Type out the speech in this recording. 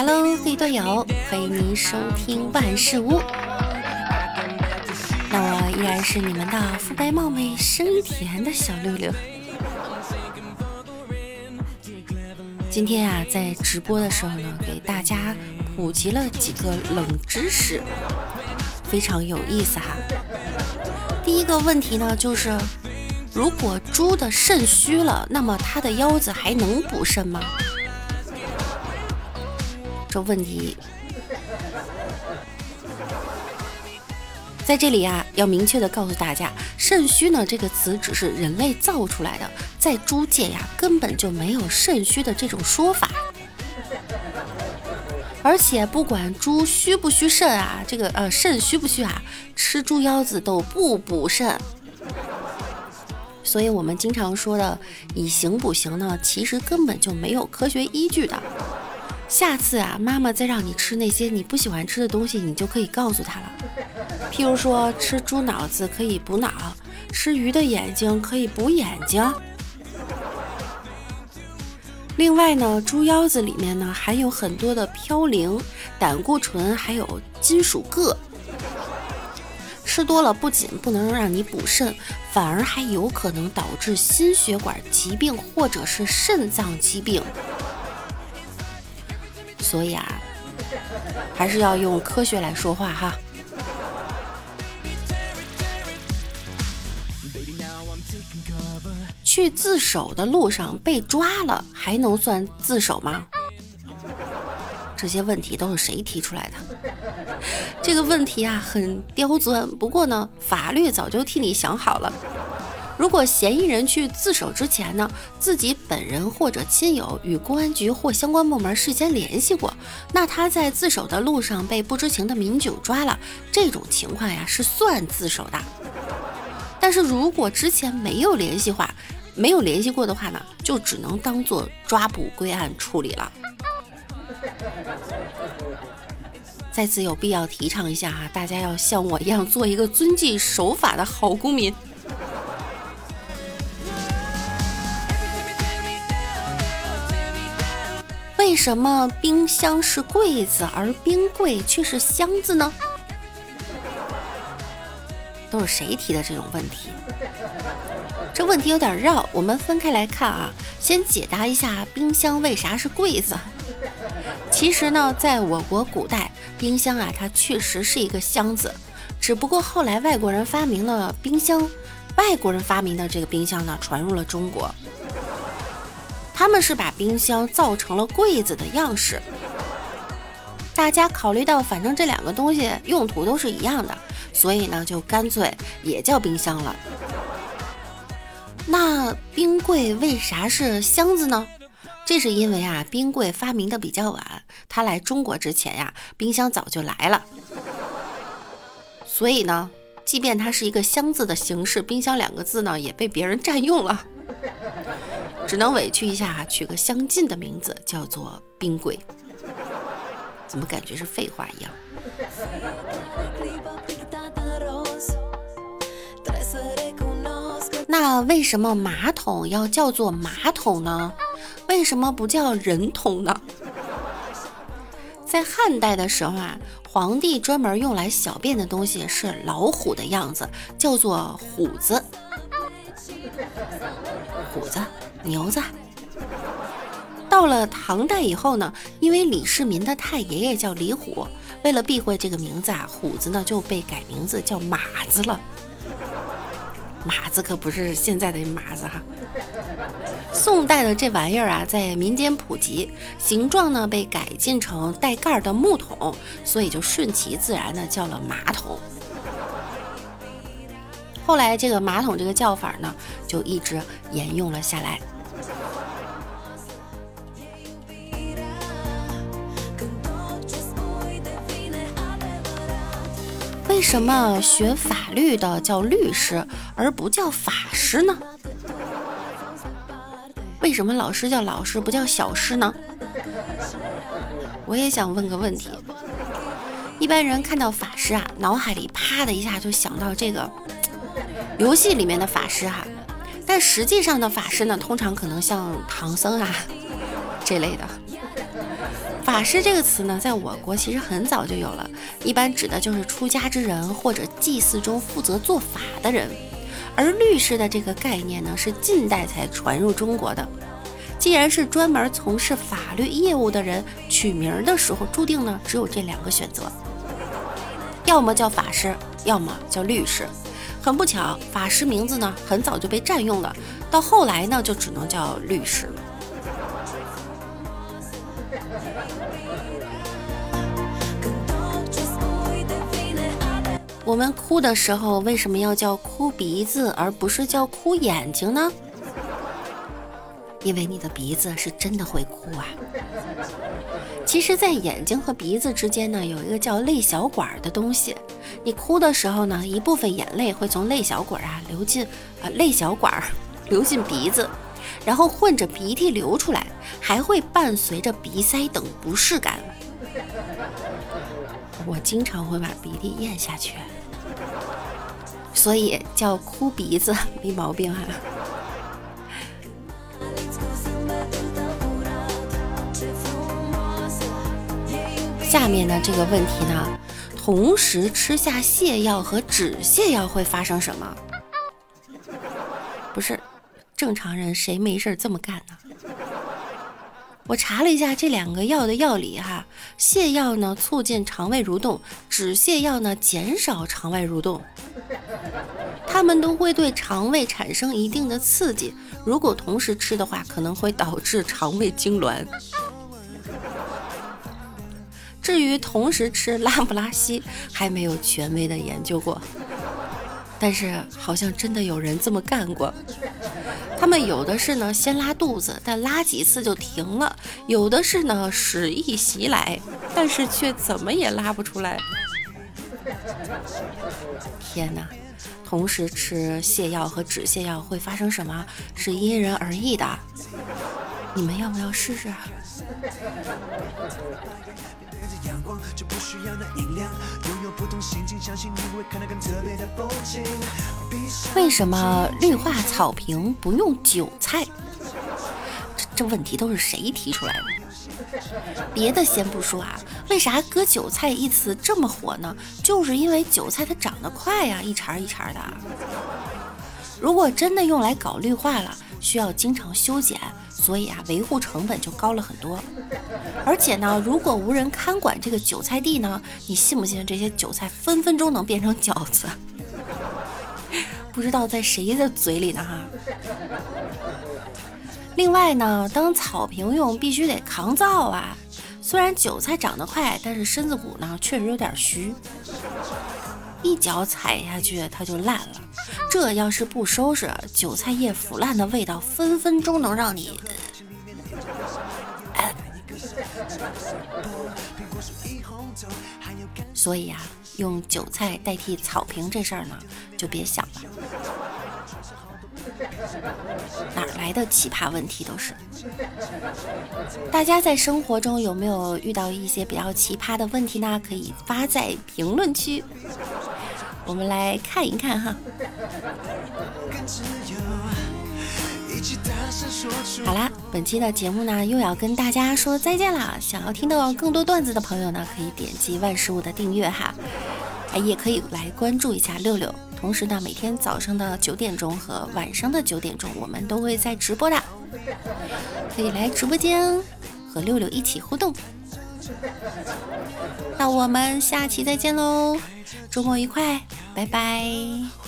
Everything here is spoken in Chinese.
Hello，各位队友，欢迎您收听万事屋。那我依然是你们的肤白貌美、声音甜的小六六。今天啊，在直播的时候呢，给大家普及了几个冷知识，非常有意思哈。第一个问题呢，就是如果猪的肾虚了，那么它的腰子还能补肾吗？这问题，在这里啊，要明确的告诉大家，肾虚呢这个词只是人类造出来的，在猪界呀根本就没有肾虚的这种说法。而且不管猪虚不虚肾啊，这个呃肾虚不虚啊，吃猪腰子都不补肾。所以我们经常说的以形补形呢，其实根本就没有科学依据的。下次啊，妈妈再让你吃那些你不喜欢吃的东西，你就可以告诉她了。譬如说，吃猪脑子可以补脑，吃鱼的眼睛可以补眼睛。另外呢，猪腰子里面呢含有很多的嘌呤、胆固醇，还有金属铬，吃多了不仅不能让你补肾，反而还有可能导致心血管疾病或者是肾脏疾病。所以啊，还是要用科学来说话哈。去自首的路上被抓了，还能算自首吗？这些问题都是谁提出来的？这个问题啊，很刁钻。不过呢，法律早就替你想好了。如果嫌疑人去自首之前呢，自己本人或者亲友与公安局或相关部门事先联系过，那他在自首的路上被不知情的民警抓了，这种情况呀是算自首的。但是如果之前没有联系话，没有联系过的话呢，就只能当做抓捕归案处理了。在此有必要提倡一下哈，大家要像我一样做一个遵纪守法的好公民。什么冰箱是柜子，而冰柜却是箱子呢？都是谁提的这种问题？这问题有点绕，我们分开来看啊。先解答一下冰箱为啥是柜子。其实呢，在我国古代，冰箱啊，它确实是一个箱子，只不过后来外国人发明了冰箱，外国人发明的这个冰箱呢，传入了中国。他们是把冰箱造成了柜子的样式。大家考虑到，反正这两个东西用途都是一样的，所以呢，就干脆也叫冰箱了。那冰柜为啥是箱子呢？这是因为啊，冰柜发明的比较晚，它来中国之前呀，冰箱早就来了。所以呢，即便它是一个箱子的形式，冰箱两个字呢，也被别人占用了。只能委屈一下，取个相近的名字，叫做冰柜。怎么感觉是废话一样？那为什么马桶要叫做马桶呢？为什么不叫人桶呢？在汉代的时候啊，皇帝专门用来小便的东西是老虎的样子，叫做虎子。虎子。牛子，到了唐代以后呢，因为李世民的太爷爷叫李虎，为了避讳这个名字啊，虎子呢就被改名字叫马子了。马子可不是现在的马子哈。宋代的这玩意儿啊，在民间普及，形状呢被改进成带盖的木桶，所以就顺其自然的叫了马桶。后来这个马桶这个叫法呢，就一直沿用了下来。为什么学法律的叫律师而不叫法师呢？为什么老师叫老师不叫小师呢？我也想问个问题。一般人看到法师啊，脑海里啪的一下就想到这个游戏里面的法师哈，但实际上的法师呢，通常可能像唐僧啊 这类的。法师这个词呢，在我国其实很早就有了，一般指的就是出家之人或者祭祀中负责做法的人。而律师的这个概念呢，是近代才传入中国的。既然是专门从事法律业务的人，取名的时候注定呢只有这两个选择，要么叫法师，要么叫律师。很不巧，法师名字呢很早就被占用了，到后来呢就只能叫律师了我们哭的时候为什么要叫哭鼻子，而不是叫哭眼睛呢？因为你的鼻子是真的会哭啊。其实，在眼睛和鼻子之间呢，有一个叫泪小管的东西。你哭的时候呢，一部分眼泪会从泪小管啊流进啊泪小管 流进鼻子，然后混着鼻涕流出来，还会伴随着鼻塞等不适感。我经常会把鼻涕咽下去。所以叫哭鼻子 没毛病哈。下面的这个问题呢，同时吃下泻药和止泻药会发生什么？不是，正常人谁没事这么干呢？我查了一下这两个药的药理哈，泻药呢促进肠胃蠕动，止泻药呢减少肠胃蠕动，它们都会对肠胃产生一定的刺激，如果同时吃的话，可能会导致肠胃痉挛。至于同时吃拉不拉稀，还没有权威的研究过，但是好像真的有人这么干过。他们有的是呢，先拉肚子，但拉几次就停了；有的是呢，屎意袭来，但是却怎么也拉不出来。天哪！同时吃泻药和止泻药会发生什么？是因人而异的。你们要不要试试？为什么绿化草坪不用韭菜？这这问题都是谁提出来的？别的先不说啊，为啥割韭菜一词这么火呢？就是因为韭菜它长得快呀，一茬一茬的。如果真的用来搞绿化了，需要经常修剪，所以啊，维护成本就高了很多。而且呢，如果无人看管这个韭菜地呢，你信不信这些韭菜分分钟能变成饺子？不知道在谁的嘴里呢哈。另外呢，当草坪用必须得抗造啊。虽然韭菜长得快，但是身子骨呢确实有点虚，一脚踩下去它就烂了。这要是不收拾，韭菜叶腐烂的味道分分钟能让你。所以啊，用韭菜代替草坪这事儿呢，就别想了。哪来的奇葩问题都是？大家在生活中有没有遇到一些比较奇葩的问题呢？可以发在评论区，我们来看一看哈。好啦，本期的节目呢又要跟大家说再见啦！想要听到更多段子的朋友呢，可以点击万事物的订阅哈，哎，也可以来关注一下六六。同时呢，每天早上的九点钟和晚上的九点钟，我们都会在直播的，可以来直播间和六六一起互动。那我们下期再见喽，周末愉快，拜拜。